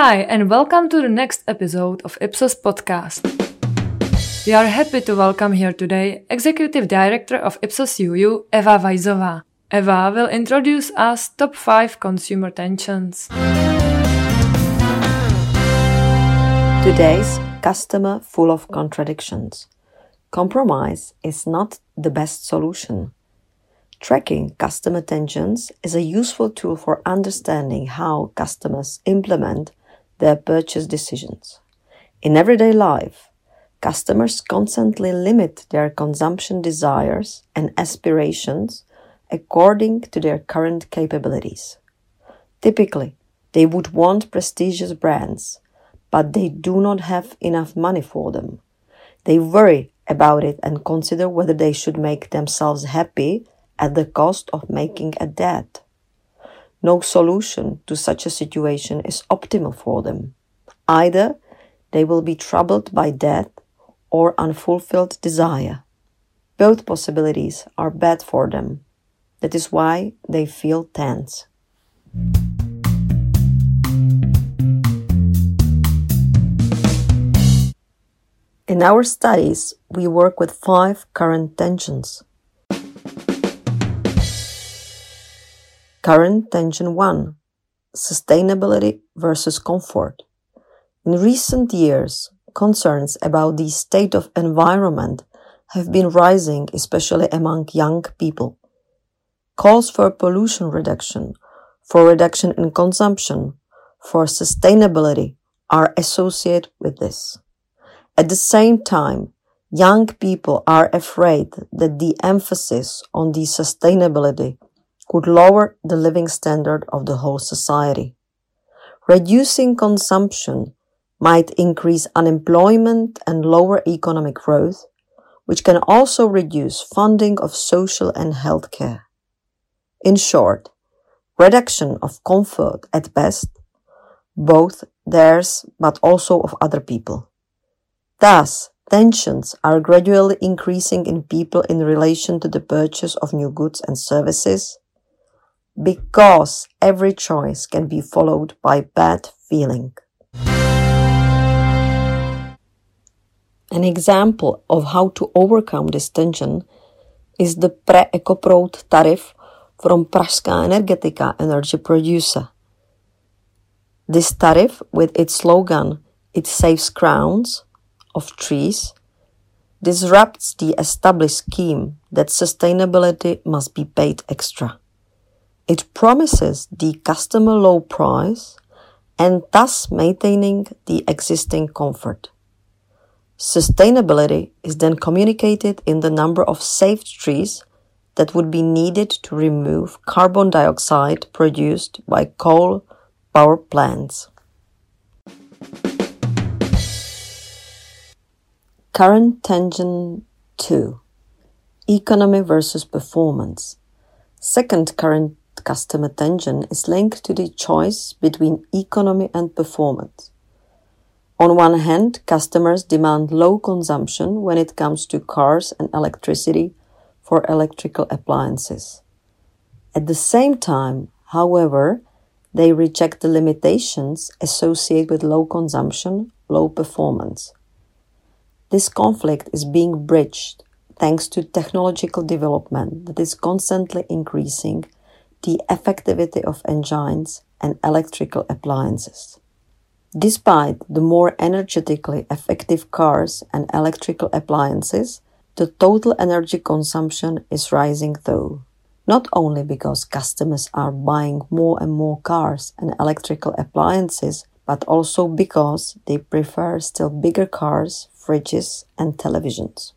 Hi, and welcome to the next episode of Ipsos podcast. We are happy to welcome here today Executive Director of Ipsos UU, Eva Vajzová. Eva will introduce us top 5 consumer tensions. Today's customer full of contradictions. Compromise is not the best solution. Tracking customer tensions is a useful tool for understanding how customers implement their purchase decisions. In everyday life, customers constantly limit their consumption desires and aspirations according to their current capabilities. Typically, they would want prestigious brands, but they do not have enough money for them. They worry about it and consider whether they should make themselves happy at the cost of making a debt. No solution to such a situation is optimal for them. Either they will be troubled by death or unfulfilled desire. Both possibilities are bad for them. That is why they feel tense. In our studies, we work with five current tensions. Current tension 1 Sustainability versus comfort. In recent years, concerns about the state of environment have been rising, especially among young people. Calls for pollution reduction, for reduction in consumption, for sustainability are associated with this. At the same time, young people are afraid that the emphasis on the sustainability could lower the living standard of the whole society. Reducing consumption might increase unemployment and lower economic growth, which can also reduce funding of social and health care. In short, reduction of comfort at best, both theirs but also of other people. Thus, tensions are gradually increasing in people in relation to the purchase of new goods and services because every choice can be followed by bad feeling. An example of how to overcome this tension is the pre-Ekoproud tariff from Pražská Energetika energy producer. This tariff, with its slogan, It saves crowns, of trees disrupts the established scheme that sustainability must be paid extra. It promises the customer low price and thus maintaining the existing comfort. Sustainability is then communicated in the number of saved trees that would be needed to remove carbon dioxide produced by coal power plants. Current tension 2 Economy versus performance. Second current customer tension is linked to the choice between economy and performance. On one hand, customers demand low consumption when it comes to cars and electricity for electrical appliances. At the same time, however, they reject the limitations associated with low consumption, low performance. This conflict is being bridged thanks to technological development that is constantly increasing the effectivity of engines and electrical appliances. Despite the more energetically effective cars and electrical appliances, the total energy consumption is rising though. Not only because customers are buying more and more cars and electrical appliances, but also because they prefer still bigger cars fridges, and televisions.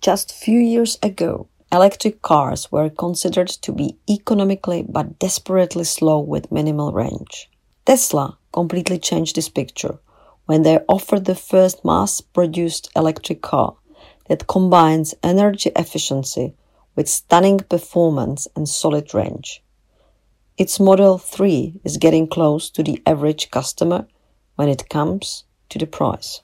Just few years ago, electric cars were considered to be economically but desperately slow with minimal range. Tesla completely changed this picture when they offered the first mass produced electric car that combines energy efficiency with stunning performance and solid range. Its Model 3 is getting close to the average customer when it comes to the price.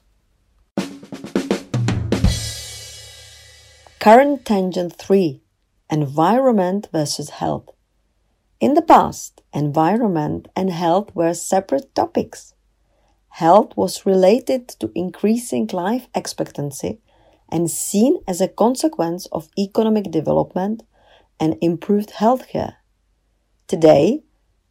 Current tangent 3 Environment versus health. In the past, environment and health were separate topics. Health was related to increasing life expectancy and seen as a consequence of economic development and improved healthcare. Today,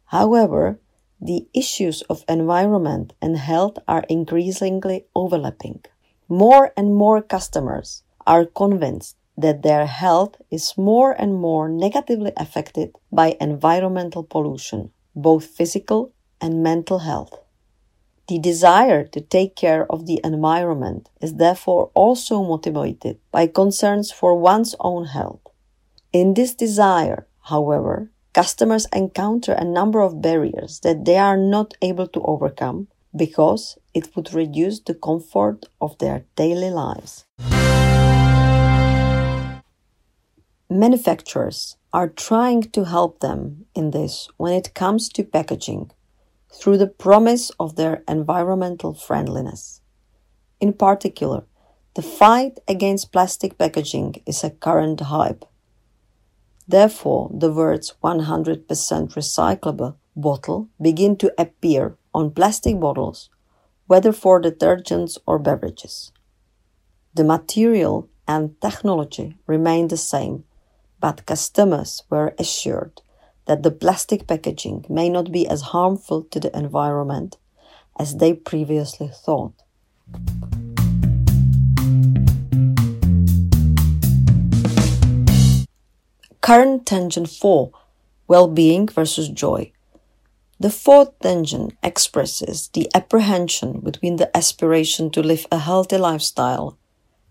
however, the issues of environment and health are increasingly overlapping. More and more customers are convinced that their health is more and more negatively affected by environmental pollution, both physical and mental health. The desire to take care of the environment is therefore also motivated by concerns for one's own health. In this desire, however, customers encounter a number of barriers that they are not able to overcome because it would reduce the comfort of their daily lives. Manufacturers are trying to help them in this when it comes to packaging through the promise of their environmental friendliness. In particular, the fight against plastic packaging is a current hype. Therefore, the words 100% recyclable bottle begin to appear on plastic bottles, whether for detergents or beverages. The material and technology remain the same, but customers were assured that the plastic packaging may not be as harmful to the environment as they previously thought. Current tension 4 Well being versus joy. The fourth tension expresses the apprehension between the aspiration to live a healthy lifestyle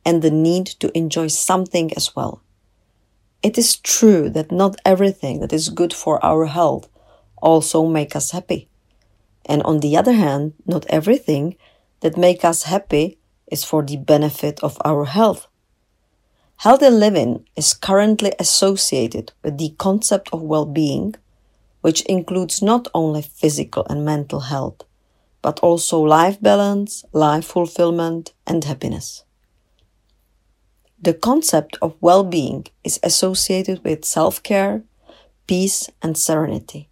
and the need to enjoy something as well. It is true that not everything that is good for our health also make us happy. And on the other hand, not everything that make us happy is for the benefit of our health. Healthy living is currently associated with the concept of well-being, which includes not only physical and mental health, but also life balance, life fulfillment, and happiness. The concept of well being is associated with self care, peace, and serenity.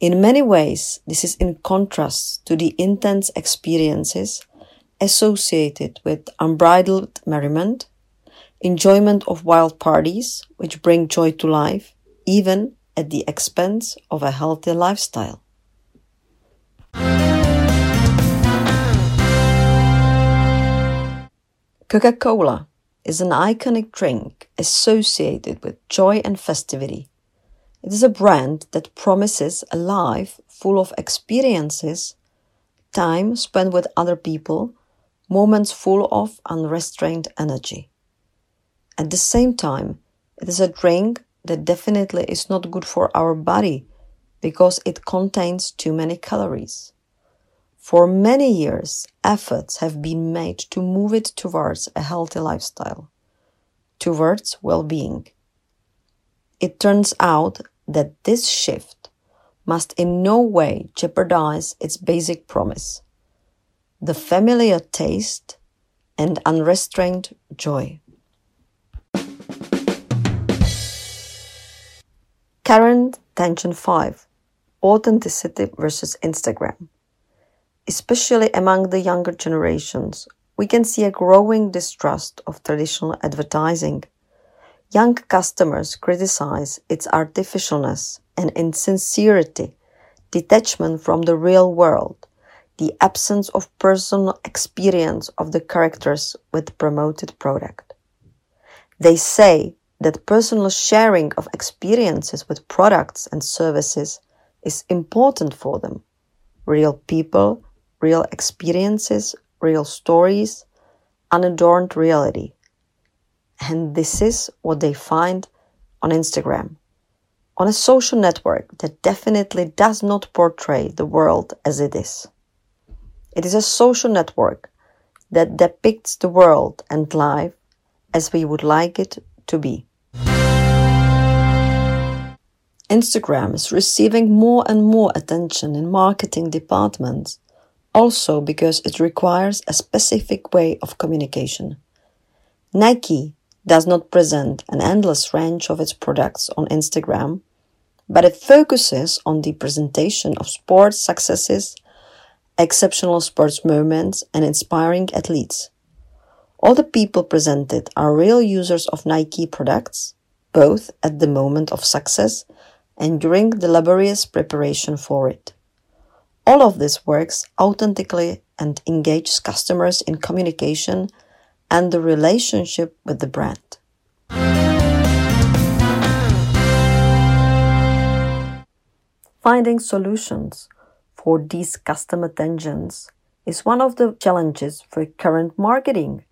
In many ways, this is in contrast to the intense experiences associated with unbridled merriment, enjoyment of wild parties, which bring joy to life, even at the expense of a healthy lifestyle. Coca Cola is an iconic drink associated with joy and festivity. It is a brand that promises a life full of experiences, time spent with other people, moments full of unrestrained energy. At the same time, it is a drink that definitely is not good for our body because it contains too many calories. For many years, efforts have been made to move it towards a healthy lifestyle, towards well-being. It turns out that this shift must in no way jeopardize its basic promise, the familiar taste and unrestrained joy. Current Tension 5 Authenticity versus Instagram especially among the younger generations, we can see a growing distrust of traditional advertising. Young customers criticize its artificialness and insincerity, detachment from the real world, the absence of personal experience of the characters with promoted product. They say that personal sharing of experiences with products and services is important for them. Real people real experiences, real stories, unadorned reality. And this is what they find on Instagram, on a social network that definitely does not portray the world as it is. It is a social network that depicts the world and life as we would like it to be. Instagram is receiving more and more attention in marketing departments also because it requires a specific way of communication. Nike does not present an endless range of its products on Instagram, but it focuses on the presentation of sports successes, exceptional sports moments, and inspiring athletes. All the people presented are real users of Nike products, both at the moment of success and during the laborious preparation for it. All of this works authentically and engages customers in communication and the relationship with the brand. Finding solutions for these customer tensions is one of the challenges for current marketing.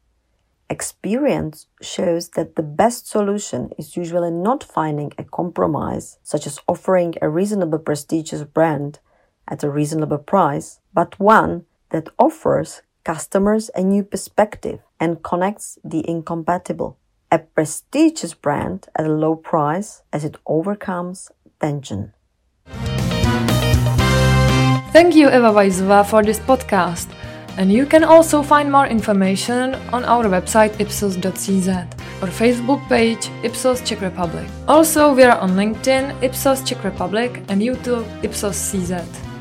Experience shows that the best solution is usually not finding a compromise, such as offering a reasonable prestigious brand at a reasonable price, but one that offers customers a new perspective and connects the incompatible. A prestigious brand at a low price as it overcomes tension. Thank you, Eva Vaisova, for this podcast. And you can also find more information on our website ipsos.cz or Facebook page Ipsos Czech Republic. Also, we are on LinkedIn, Ipsos Czech Republic, and YouTube, Ipsos CZ.